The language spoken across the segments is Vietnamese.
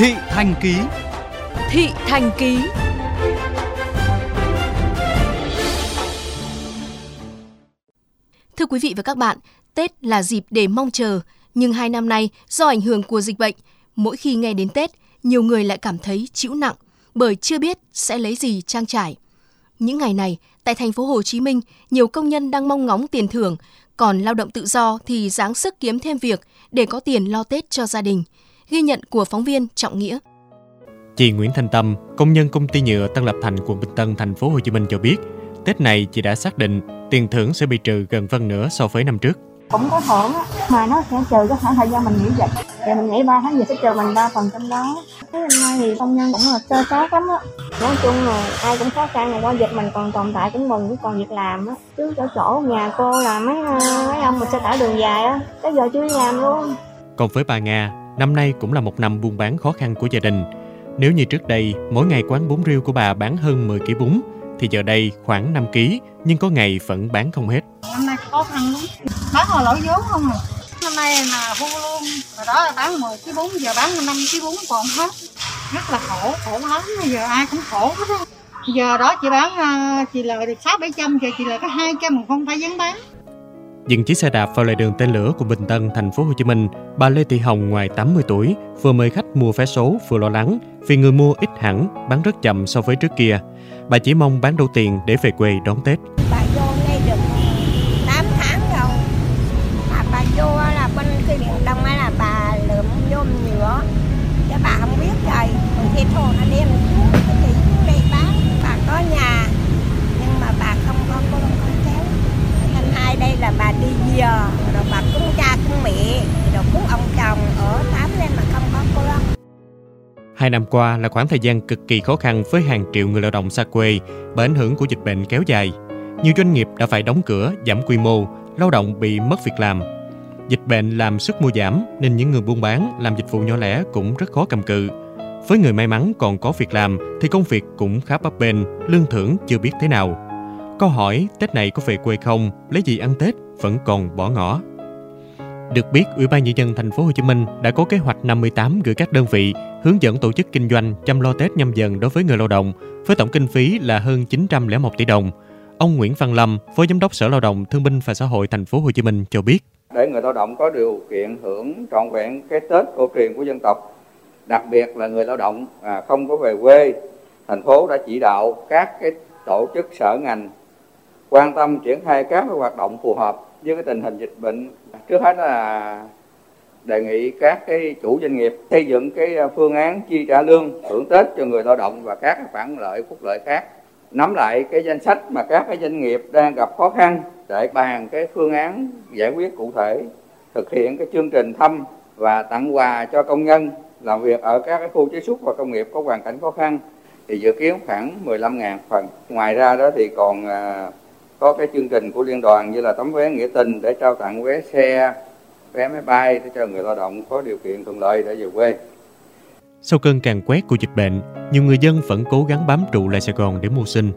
Thị Thành Ký Thị Thành Ký Thưa quý vị và các bạn, Tết là dịp để mong chờ, nhưng hai năm nay do ảnh hưởng của dịch bệnh, mỗi khi nghe đến Tết, nhiều người lại cảm thấy chịu nặng bởi chưa biết sẽ lấy gì trang trải. Những ngày này, tại thành phố Hồ Chí Minh, nhiều công nhân đang mong ngóng tiền thưởng, còn lao động tự do thì dáng sức kiếm thêm việc để có tiền lo Tết cho gia đình. Ghi nhận của phóng viên Trọng Nghĩa. Chị Nguyễn Thanh Tâm, công nhân công ty nhựa Tân Lập Thành, quận Bình Tân, thành phố Hồ Chí Minh cho biết, Tết này chị đã xác định tiền thưởng sẽ bị trừ gần phân nửa so với năm trước. Cũng có thưởng á, mà nó sẽ trừ cái khoảng thời gian mình nghỉ dịch. Thì mình nghỉ 3 tháng gì sẽ trừ mình 3 phần trong đó. Cái năm nay thì công nhân cũng là sơ sát lắm á. Nói chung là ai cũng khó khăn, mà qua dịch mình còn tồn tại cũng mừng, cũng còn việc làm á. Chứ chỗ chỗ nhà cô là mấy mấy ông mà xe tải đường dài á, tới giờ chưa đi làm luôn. Còn với bà Nga, năm nay cũng là một năm buôn bán khó khăn của gia đình. Nếu như trước đây, mỗi ngày quán bún riêu của bà bán hơn 10 kg bún, thì giờ đây khoảng 5 kg, nhưng có ngày vẫn bán không hết. Năm nay khó khăn lắm, bán hồi lỗ vốn không à. Năm nay là thu luôn, rồi đó là bán 10 kg bún, giờ bán 5 kg bún còn hết. Rất là khổ, khổ lắm, giờ ai cũng khổ hết á. Giờ đó chị bán, ờ, chị lời được 6 700, giờ chị lời có 200 mà không phải dám bán. Dừng chiếc xe đạp vào lề đường tên lửa của Bình Tân, thành phố Hồ Chí Minh, bà Lê Thị Hồng ngoài 80 tuổi vừa mời khách mua vé số vừa lo lắng vì người mua ít hẳn, bán rất chậm so với trước kia. Bà chỉ mong bán đủ tiền để về quê đón Tết. bà vô đây được 8 tháng rồi bà bà vô là bên cái miền đông là bà lượm vô nhựa chứ bà không biết rồi còn khi thô nó đem xuống cái chị xuống đây bán bà có nhà nhưng mà bà không có con con cháu nên hai đây là bà đi giờ rồi bà cúng cha cúng mẹ rồi cúng ông chồng ở tám nên mà không có con Hai năm qua là khoảng thời gian cực kỳ khó khăn với hàng triệu người lao động xa quê bởi ảnh hưởng của dịch bệnh kéo dài. Nhiều doanh nghiệp đã phải đóng cửa, giảm quy mô, lao động bị mất việc làm. Dịch bệnh làm sức mua giảm nên những người buôn bán, làm dịch vụ nhỏ lẻ cũng rất khó cầm cự. Với người may mắn còn có việc làm thì công việc cũng khá bấp bênh, lương thưởng chưa biết thế nào. Câu hỏi Tết này có về quê không, lấy gì ăn Tết vẫn còn bỏ ngỏ. Được biết, Ủy ban nhân dân thành phố Hồ Chí Minh đã có kế hoạch 58 gửi các đơn vị hướng dẫn tổ chức kinh doanh chăm lo Tết nhâm dần đối với người lao động với tổng kinh phí là hơn 901 tỷ đồng. Ông Nguyễn Văn Lâm, Phó Giám đốc Sở Lao động Thương binh và Xã hội thành phố Hồ Chí Minh cho biết. để người lao động có điều kiện hưởng trọn vẹn cái Tết cổ truyền của dân tộc, đặc biệt là người lao động à, không có về quê, thành phố đã chỉ đạo các cái tổ chức sở ngành quan tâm triển khai các cái hoạt động phù hợp với cái tình hình dịch bệnh. Trước hết là đề nghị các cái chủ doanh nghiệp xây dựng cái phương án chi trả lương, thưởng Tết cho người lao động và các khoản lợi, phúc lợi khác nắm lại cái danh sách mà các cái doanh nghiệp đang gặp khó khăn để bàn cái phương án giải quyết cụ thể, thực hiện cái chương trình thăm và tặng quà cho công nhân, làm việc ở các cái khu chế xuất và công nghiệp có hoàn cảnh khó khăn, thì dự kiến khoảng 15.000 phần. Ngoài ra đó thì còn à, có cái chương trình của liên đoàn như là tấm vé nghĩa tình để trao tặng vé xe, vé máy bay để cho người lao động có điều kiện thuận lợi để về quê. Sau cơn càng quét của dịch bệnh, nhiều người dân vẫn cố gắng bám trụ lại Sài Gòn để mưu sinh.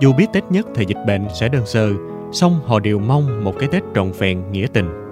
Dù biết Tết nhất thời dịch bệnh sẽ đơn sơ, song họ đều mong một cái Tết trọn vẹn nghĩa tình.